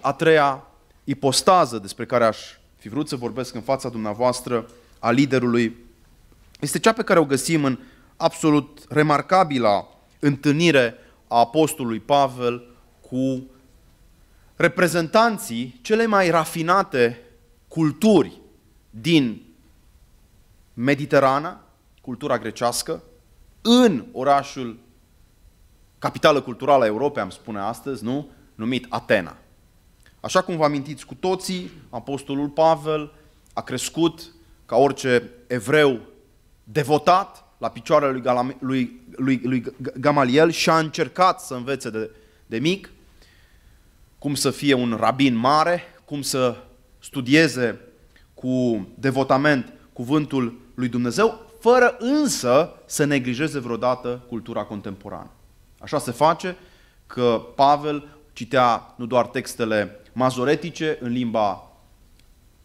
A treia ipostază despre care aș fi vrut să vorbesc în fața dumneavoastră a liderului este cea pe care o găsim în absolut remarcabila întâlnire a apostolului Pavel cu reprezentanții cele mai rafinate culturi din Mediterana, cultura grecească, în orașul capitală culturală a Europei, am spune astăzi, nu? numit Atena. Așa cum vă amintiți cu toții, apostolul Pavel a crescut ca orice evreu devotat la picioarele lui, Galam, lui, lui, lui Gamaliel și a încercat să învețe de, de mic cum să fie un rabin mare, cum să studieze cu devotament cuvântul lui Dumnezeu, fără însă să neglijeze vreodată cultura contemporană. Așa se face că Pavel citea nu doar textele mazoretice în limba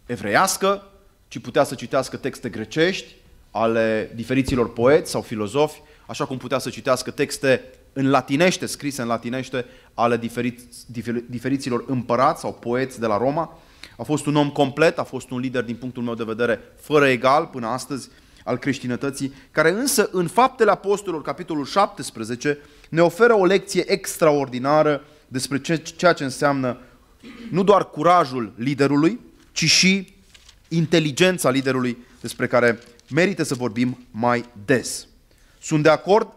evreiască, ci putea să citească texte grecești ale diferiților poeți sau filozofi, așa cum putea să citească texte în latinește, scrise în latinește, ale diferiți, diferiților împărați sau poeți de la Roma. A fost un om complet, a fost un lider din punctul meu de vedere fără egal până astăzi al creștinătății, care însă în Faptele Apostolilor, capitolul 17, ne oferă o lecție extraordinară despre ceea ce înseamnă nu doar curajul liderului, ci și inteligența liderului despre care merită să vorbim mai des. Sunt de acord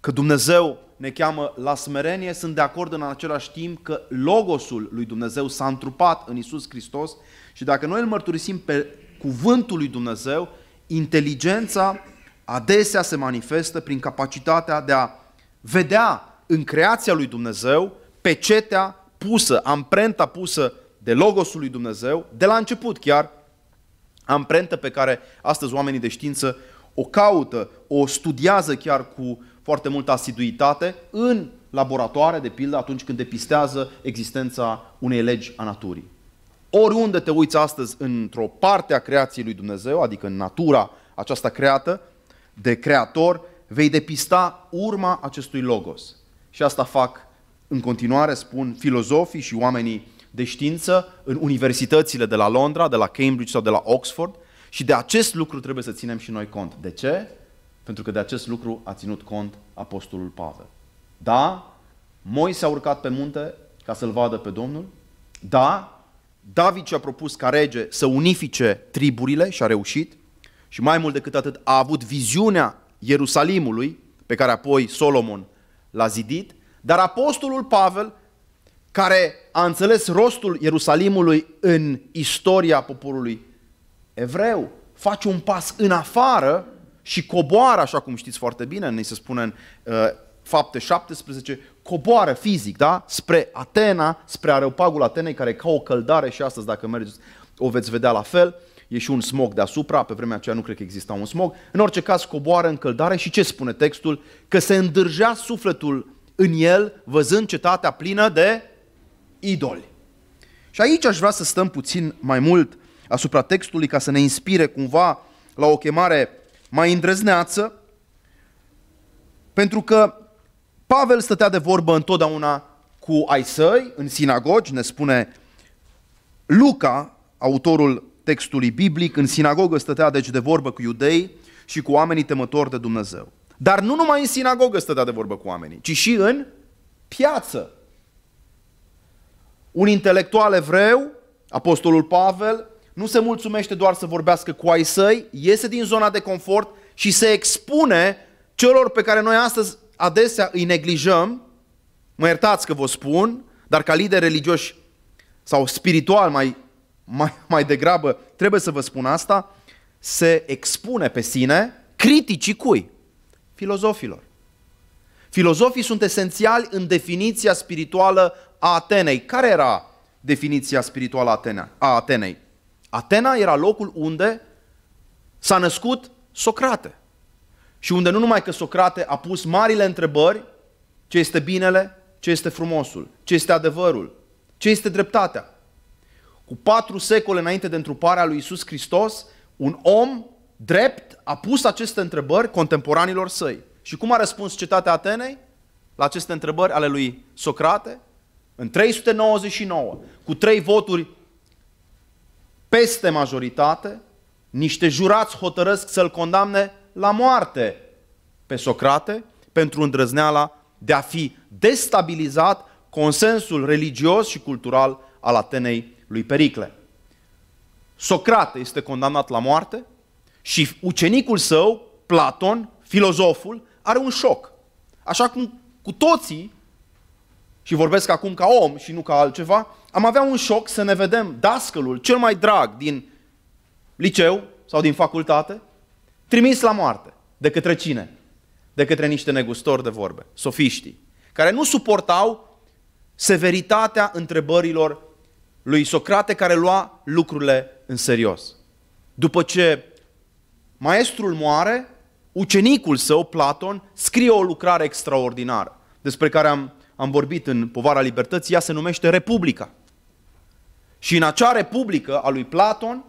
că Dumnezeu ne cheamă la smerenie, sunt de acord în același timp că Logosul lui Dumnezeu s-a întrupat în Isus Hristos și dacă noi îl mărturisim pe cuvântul lui Dumnezeu, inteligența adesea se manifestă prin capacitatea de a vedea în creația lui Dumnezeu pecetea pusă, amprenta pusă de Logosul lui Dumnezeu, de la început chiar, amprentă pe care astăzi oamenii de știință o caută, o studiază chiar cu foarte multă asiduitate în laboratoare, de pildă, atunci când depistează existența unei legi a naturii. Oriunde te uiți astăzi într-o parte a creației lui Dumnezeu, adică în natura aceasta creată, de creator, vei depista urma acestui logos. Și asta fac în continuare, spun filozofii și oamenii de știință în universitățile de la Londra, de la Cambridge sau de la Oxford și de acest lucru trebuie să ținem și noi cont. De ce? Pentru că de acest lucru a ținut cont Apostolul Pavel. Da, Moise a urcat pe munte ca să-l vadă pe Domnul. Da, David și-a propus ca rege să unifice triburile și a reușit. Și mai mult decât atât, a avut viziunea Ierusalimului, pe care apoi Solomon l-a zidit. Dar Apostolul Pavel, care a înțeles rostul Ierusalimului în istoria poporului evreu, face un pas în afară și coboară, așa cum știți foarte bine, ne se spune în uh, fapte 17, coboară fizic, da? Spre Atena, spre areopagul Atenei, care e ca o căldare și astăzi, dacă mergeți, o veți vedea la fel. E și un smog deasupra, pe vremea aceea nu cred că exista un smog. În orice caz, coboară în căldare și ce spune textul? Că se îndârgea sufletul în el, văzând cetatea plină de idoli. Și aici aș vrea să stăm puțin mai mult asupra textului ca să ne inspire cumva la o chemare mai îndrăzneață, pentru că Pavel stătea de vorbă întotdeauna cu ai săi în sinagogi, ne spune Luca, autorul textului biblic, în sinagogă stătea deci de vorbă cu iudei și cu oamenii temători de Dumnezeu. Dar nu numai în sinagogă stătea de vorbă cu oamenii, ci și în piață. Un intelectual evreu, apostolul Pavel, nu se mulțumește doar să vorbească cu ai săi, iese din zona de confort și se expune celor pe care noi astăzi adesea îi neglijăm, mă iertați că vă spun, dar ca lider religioși sau spiritual mai, mai, mai degrabă, trebuie să vă spun asta, se expune pe sine criticii cui? Filozofilor. Filozofii sunt esențiali în definiția spirituală a Atenei. Care era definiția spirituală a Atenei? Atena era locul unde s-a născut Socrate. Și unde nu numai că Socrate a pus marile întrebări, ce este binele, ce este frumosul, ce este adevărul, ce este dreptatea. Cu patru secole înainte de întruparea lui Isus Hristos, un om drept a pus aceste întrebări contemporanilor săi. Și cum a răspuns cetatea Atenei la aceste întrebări ale lui Socrate? în 399, cu trei voturi peste majoritate, niște jurați hotărăsc să-l condamne la moarte pe Socrate pentru îndrăzneala de a fi destabilizat consensul religios și cultural al Atenei lui Pericle. Socrate este condamnat la moarte și ucenicul său, Platon, filozoful, are un șoc. Așa cum cu toții, și vorbesc acum ca om și nu ca altceva, am avea un șoc să ne vedem dascălul cel mai drag din liceu sau din facultate trimis la moarte. De către cine? De către niște negustori de vorbe, sofiștii, care nu suportau severitatea întrebărilor lui Socrate care lua lucrurile în serios. După ce maestrul moare, ucenicul său, Platon, scrie o lucrare extraordinară despre care am, am vorbit în Povara Libertății, ea se numește Republica. Și în acea Republică a lui Platon,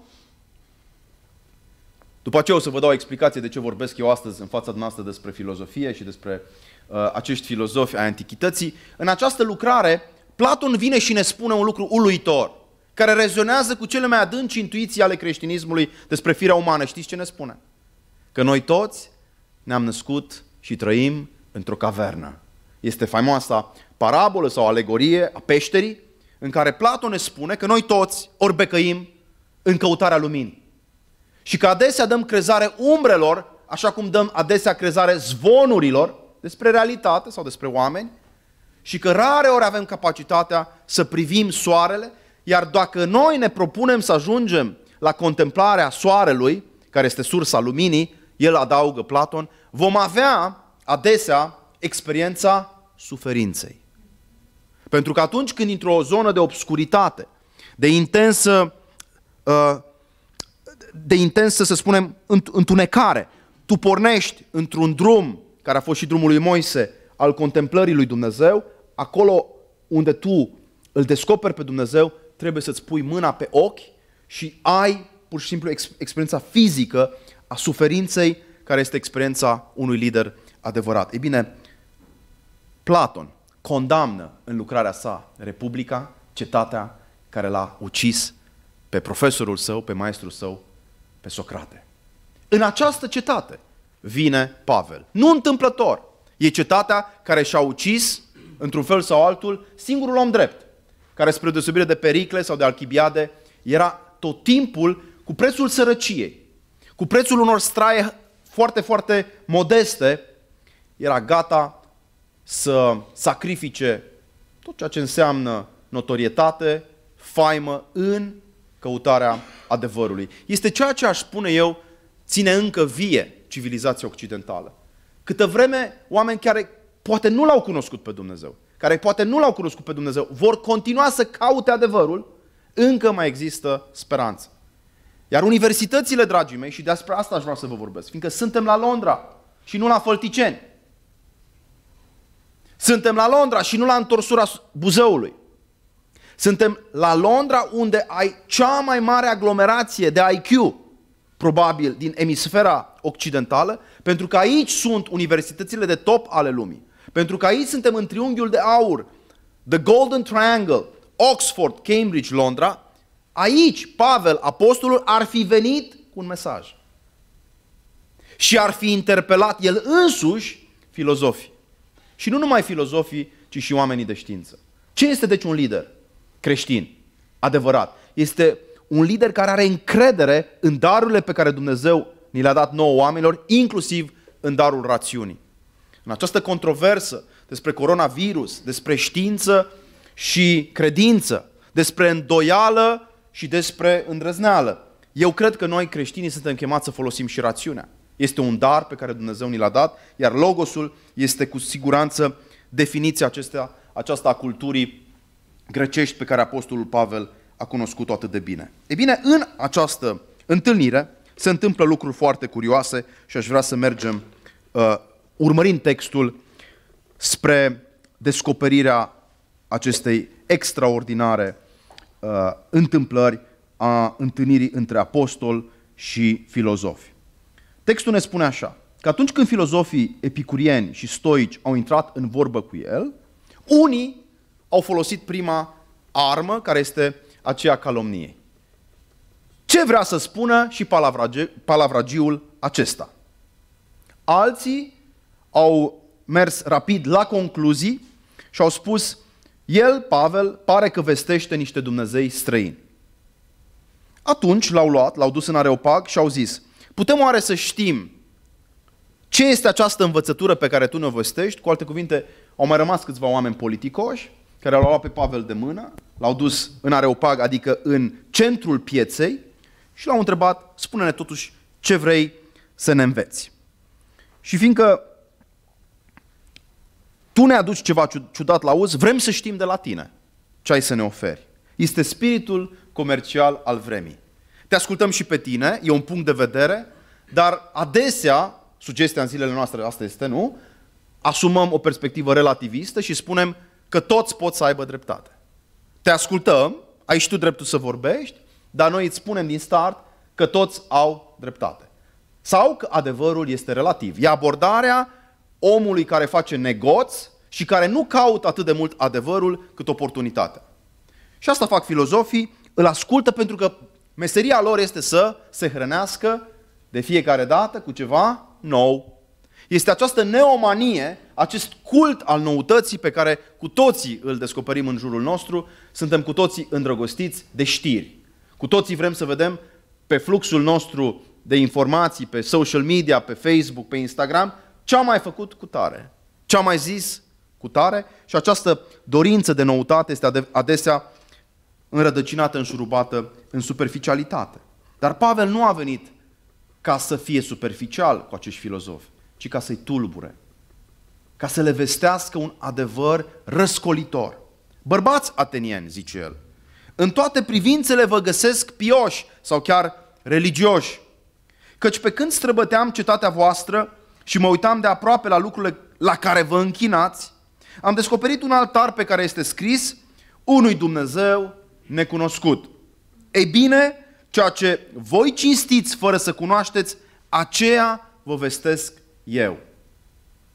după aceea o să vă dau o explicație de ce vorbesc eu astăzi în fața noastră despre filozofie și despre uh, acești filozofi ai antichității. În această lucrare, Platon vine și ne spune un lucru uluitor, care rezonează cu cele mai adânci intuiții ale creștinismului despre firea umană. Știți ce ne spune? Că noi toți ne-am născut și trăim într-o cavernă. Este faimoasa parabolă sau alegorie a peșterii, în care Platon ne spune că noi toți orbecăim în căutarea luminii. Și că adesea dăm crezare umbrelor, așa cum dăm adesea crezare zvonurilor despre realitate sau despre oameni, și că rare ori avem capacitatea să privim soarele, iar dacă noi ne propunem să ajungem la contemplarea soarelui, care este sursa luminii, el adaugă Platon, vom avea adesea experiența suferinței. Pentru că atunci când într-o zonă de obscuritate, de intensă, uh, de intensă, să spunem, întunecare, tu pornești într-un drum, care a fost și drumul lui Moise, al contemplării lui Dumnezeu, acolo unde tu îl descoperi pe Dumnezeu, trebuie să-ți pui mâna pe ochi și ai pur și simplu experiența fizică a suferinței, care este experiența unui lider adevărat. Ei bine, Platon condamnă în lucrarea sa Republica, cetatea care l-a ucis pe profesorul său, pe maestrul său, pe Socrate. În această cetate vine Pavel. Nu întâmplător. E cetatea care și-a ucis, într-un fel sau altul, singurul om drept, care spre deosebire de Pericle sau de Alchibiade, era tot timpul cu prețul sărăciei, cu prețul unor straie foarte, foarte modeste, era gata să sacrifice tot ceea ce înseamnă notorietate, faimă în căutarea adevărului. Este ceea ce aș spune eu ține încă vie civilizația occidentală. Câtă vreme oameni care poate nu l-au cunoscut pe Dumnezeu, care poate nu l-au cunoscut pe Dumnezeu, vor continua să caute adevărul, încă mai există speranță. Iar universitățile, dragii mei, și despre asta aș vrea să vă vorbesc, fiindcă suntem la Londra și nu la Fălticeni. Suntem la Londra și nu la întorsura Buzăului. Suntem la Londra unde ai cea mai mare aglomerație de IQ, probabil, din emisfera occidentală, pentru că aici sunt universitățile de top ale lumii. Pentru că aici suntem în triunghiul de aur, The Golden Triangle, Oxford, Cambridge, Londra. Aici Pavel, apostolul, ar fi venit cu un mesaj. Și ar fi interpelat el însuși filozofii. Și nu numai filozofii, ci și oamenii de știință. Ce este deci un lider creștin? Adevărat. Este un lider care are încredere în darurile pe care Dumnezeu ni le-a dat nouă oamenilor, inclusiv în darul rațiunii. În această controversă despre coronavirus, despre știință și credință, despre îndoială și despre îndrăzneală, eu cred că noi creștinii suntem chemați să folosim și rațiunea. Este un dar pe care Dumnezeu ni l-a dat, iar logosul este cu siguranță definiția acestea, aceasta a culturii grecești pe care Apostolul Pavel a cunoscut-o atât de bine. E bine, în această întâlnire se întâmplă lucruri foarte curioase și aș vrea să mergem, uh, urmărind textul, spre descoperirea acestei extraordinare uh, întâmplări a întâlnirii între apostol și filozofi. Textul ne spune așa, că atunci când filozofii epicurieni și stoici au intrat în vorbă cu el, unii au folosit prima armă, care este aceea calomniei. Ce vrea să spună și palavragiul acesta? Alții au mers rapid la concluzii și au spus, el, Pavel, pare că vestește niște Dumnezei străini. Atunci l-au luat, l-au dus în Areopag și au zis, putem oare să știm ce este această învățătură pe care tu ne vestești? Cu alte cuvinte, au mai rămas câțiva oameni politicoși care l-au luat pe Pavel de mână, l-au dus în Areopag, adică în centrul pieței și l-au întrebat, spune-ne totuși ce vrei să ne înveți. Și fiindcă tu ne aduci ceva ciudat la uz, vrem să știm de la tine ce ai să ne oferi. Este spiritul comercial al vremii. Te ascultăm și pe tine, e un punct de vedere, dar adesea, sugestia în zilele noastre asta este, nu? Asumăm o perspectivă relativistă și spunem că toți pot să aibă dreptate. Te ascultăm, ai și tu dreptul să vorbești, dar noi îți spunem din start că toți au dreptate. Sau că adevărul este relativ. E abordarea omului care face negoți și care nu caută atât de mult adevărul cât oportunitatea. Și asta fac filozofii, îl ascultă pentru că meseria lor este să se hrănească de fiecare dată cu ceva nou. Este această neomanie, acest cult al noutății pe care cu toții îl descoperim în jurul nostru, suntem cu toții îndrăgostiți de știri. Cu toții vrem să vedem pe fluxul nostru de informații, pe social media, pe Facebook, pe Instagram, ce a mai făcut cu tare, ce a mai zis cu tare și această dorință de noutate este adesea înrădăcinată, înșurubată în superficialitate. Dar Pavel nu a venit ca să fie superficial cu acești filozofi, ci ca să-i tulbure, ca să le vestească un adevăr răscolitor. Bărbați atenieni, zice el, în toate privințele vă găsesc pioși sau chiar religioși, căci pe când străbăteam cetatea voastră și mă uitam de aproape la lucrurile la care vă închinați, am descoperit un altar pe care este scris unui Dumnezeu necunoscut. Ei bine, ceea ce voi cinstiți fără să cunoașteți, aceea vă vestesc eu.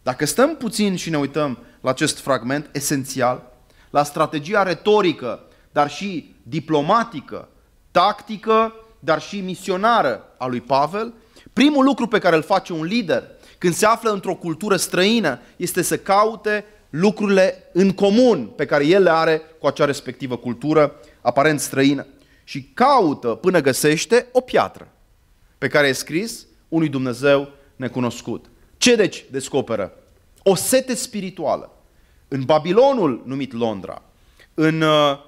Dacă stăm puțin și ne uităm la acest fragment esențial, la strategia retorică, dar și diplomatică, tactică, dar și misionară a lui Pavel, primul lucru pe care îl face un lider când se află într-o cultură străină este să caute lucrurile în comun pe care el le are cu acea respectivă cultură aparent străină. Și caută până găsește o piatră pe care e scris unui Dumnezeu necunoscut. Ce deci descoperă? O sete spirituală. În Babilonul numit Londra, în, uh,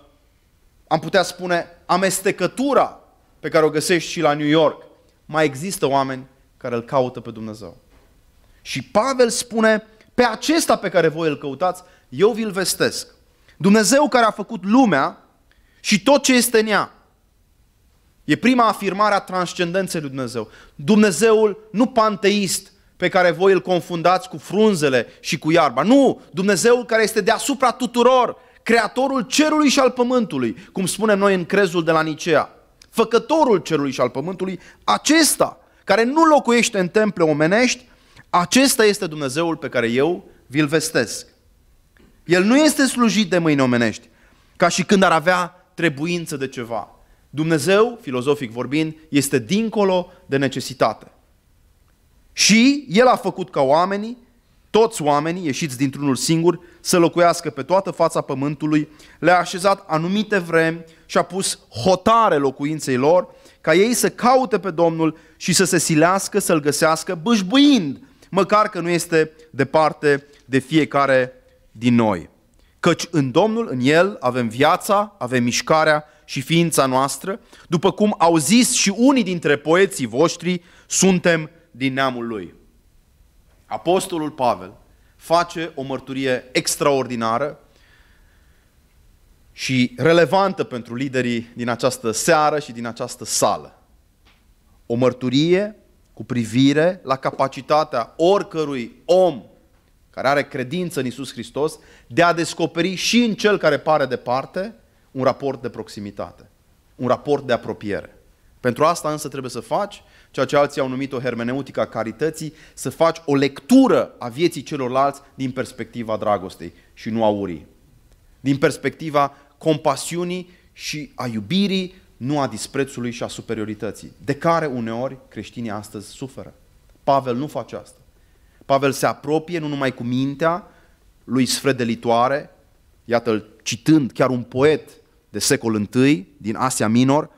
am putea spune, amestecătura pe care o găsești și la New York, mai există oameni care îl caută pe Dumnezeu. Și Pavel spune, pe acesta pe care voi îl căutați, eu vi-l vestesc. Dumnezeu care a făcut lumea și tot ce este în ea. E prima afirmare a transcendenței lui Dumnezeu. Dumnezeul nu panteist pe care voi îl confundați cu frunzele și cu iarba. Nu, Dumnezeul care este deasupra tuturor, creatorul cerului și al pământului, cum spunem noi în crezul de la Nicea. Făcătorul cerului și al pământului, acesta care nu locuiește în temple omenești, acesta este Dumnezeul pe care eu vi-l vestesc. El nu este slujit de mâini omenești, ca și când ar avea trebuință de ceva. Dumnezeu, filozofic vorbind, este dincolo de necesitate. Și El a făcut ca oamenii, toți oamenii ieșiți dintr-unul singur, să locuiască pe toată fața pământului, le-a așezat anumite vremi și a pus hotare locuinței lor, ca ei să caute pe Domnul și să se silească să-L găsească, bâșbuind măcar că nu este departe de fiecare din noi. Căci în Domnul, în El, avem viața, avem mișcarea și ființa noastră, după cum au zis și unii dintre poeții voștri, suntem din neamul Lui. Apostolul Pavel face o mărturie extraordinară și relevantă pentru liderii din această seară și din această sală. O mărturie cu privire la capacitatea oricărui om care are credință în Isus Hristos de a descoperi și în cel care pare departe un raport de proximitate, un raport de apropiere. Pentru asta însă trebuie să faci ceea ce alții au numit o hermeneutică a carității, să faci o lectură a vieții celorlalți din perspectiva dragostei și nu a urii. din perspectiva compasiunii și a iubirii, nu a disprețului și a superiorității, de care uneori creștinii astăzi suferă. Pavel nu face asta. Pavel se apropie nu numai cu mintea lui sfredelitoare, iată-l citând chiar un poet de secol I din Asia Minor,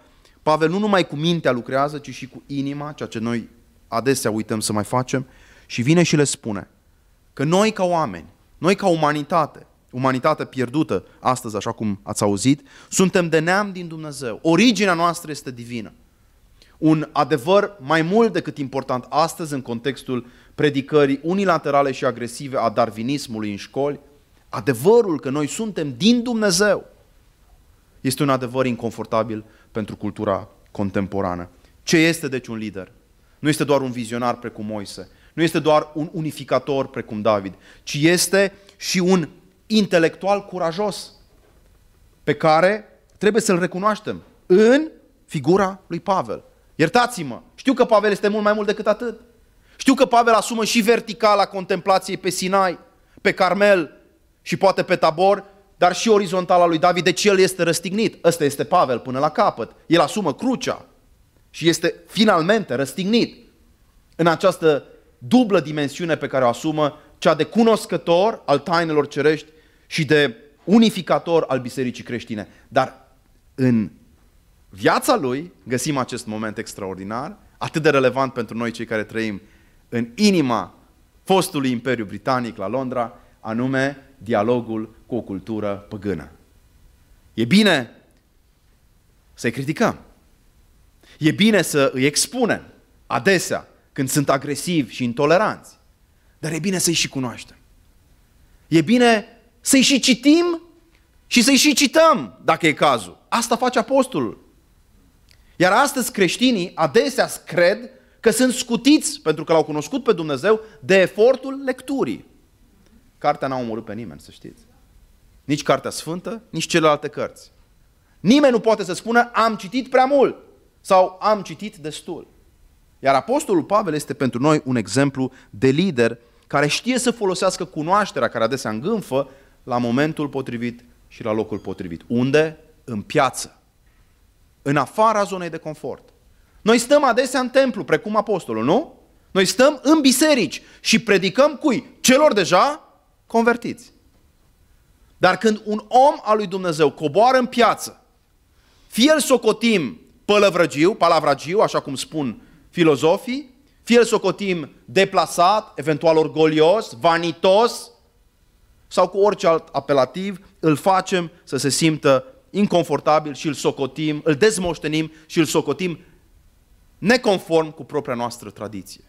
Pavel nu numai cu mintea lucrează, ci și cu inima, ceea ce noi adesea uităm să mai facem, și vine și le spune că noi ca oameni, noi ca umanitate, umanitate pierdută astăzi, așa cum ați auzit, suntem de neam din Dumnezeu. Originea noastră este divină. Un adevăr mai mult decât important astăzi în contextul predicării unilaterale și agresive a darwinismului în școli, adevărul că noi suntem din Dumnezeu este un adevăr inconfortabil pentru cultura contemporană. Ce este deci un lider? Nu este doar un vizionar precum Moise, nu este doar un unificator precum David, ci este și un intelectual curajos pe care trebuie să-l recunoaștem în figura lui Pavel. Iertați-mă, știu că Pavel este mult mai mult decât atât. Știu că Pavel asumă și verticala contemplației pe Sinai, pe Carmel și poate pe Tabor, dar și orizontala lui David, deci el este răstignit. Ăsta este Pavel până la capăt. El asumă crucea și este finalmente răstignit în această dublă dimensiune pe care o asumă, cea de cunoscător al tainelor cerești și de unificator al bisericii creștine. Dar în viața lui găsim acest moment extraordinar, atât de relevant pentru noi cei care trăim în inima fostului Imperiu Britanic la Londra, anume dialogul cu o cultură păgână. E bine să-i criticăm. E bine să îi expunem adesea când sunt agresivi și intoleranți. Dar e bine să-i și cunoaștem. E bine să-i și citim și să-i și cităm, dacă e cazul. Asta face apostolul. Iar astăzi creștinii adesea cred că sunt scutiți, pentru că l-au cunoscut pe Dumnezeu, de efortul lecturii. Cartea n-a omorât pe nimeni, să știți. Nici Cartea Sfântă, nici celelalte cărți. Nimeni nu poate să spună am citit prea mult sau am citit destul. Iar Apostolul Pavel este pentru noi un exemplu de lider care știe să folosească cunoașterea care adesea îngânfă la momentul potrivit și la locul potrivit. Unde? În piață. În afara zonei de confort. Noi stăm adesea în templu, precum apostolul, nu? Noi stăm în biserici și predicăm cui? Celor deja convertiți. Dar când un om al lui Dumnezeu coboară în piață, fie îl socotim pălăvrăgiu, palavragiu, așa cum spun filozofii, fie îl socotim deplasat, eventual orgolios, vanitos, sau cu orice alt apelativ, îl facem să se simtă inconfortabil și îl socotim, îl dezmoștenim și îl socotim neconform cu propria noastră tradiție.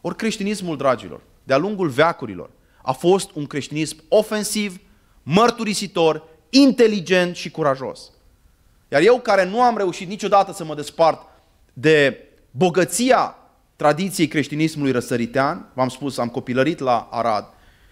Ori creștinismul, dragilor, de-a lungul veacurilor, a fost un creștinism ofensiv, mărturisitor, inteligent și curajos. Iar eu care nu am reușit niciodată să mă despart de bogăția tradiției creștinismului răsăritean, v-am spus, am copilărit la Arad,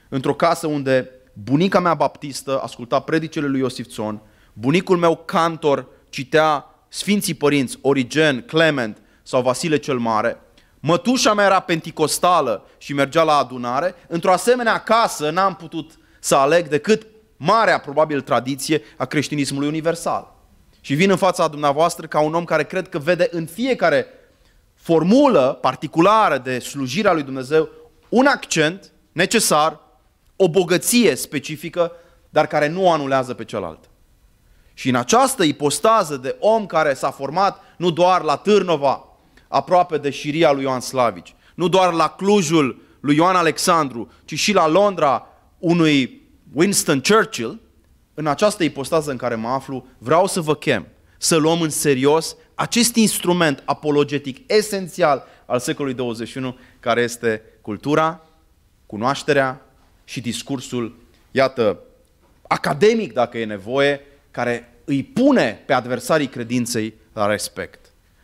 într-o casă unde bunica mea baptistă asculta predicele lui Iosif Țon, bunicul meu cantor citea Sfinții Părinți, Origen, Clement sau Vasile cel Mare, mătușa mea era penticostală și mergea la adunare, într-o asemenea casă n-am putut să aleg decât marea, probabil, tradiție a creștinismului universal. Și vin în fața dumneavoastră ca un om care cred că vede în fiecare formulă particulară de slujire a lui Dumnezeu un accent necesar, o bogăție specifică, dar care nu o anulează pe celălalt. Și în această ipostază de om care s-a format nu doar la Târnova, aproape de șiria lui Ioan Slavici, nu doar la Clujul lui Ioan Alexandru, ci și la Londra unui Winston Churchill, în această ipostază în care mă aflu, vreau să vă chem să luăm în serios acest instrument apologetic esențial al secolului 21, care este cultura, cunoașterea și discursul, iată, academic, dacă e nevoie, care îi pune pe adversarii credinței la respect.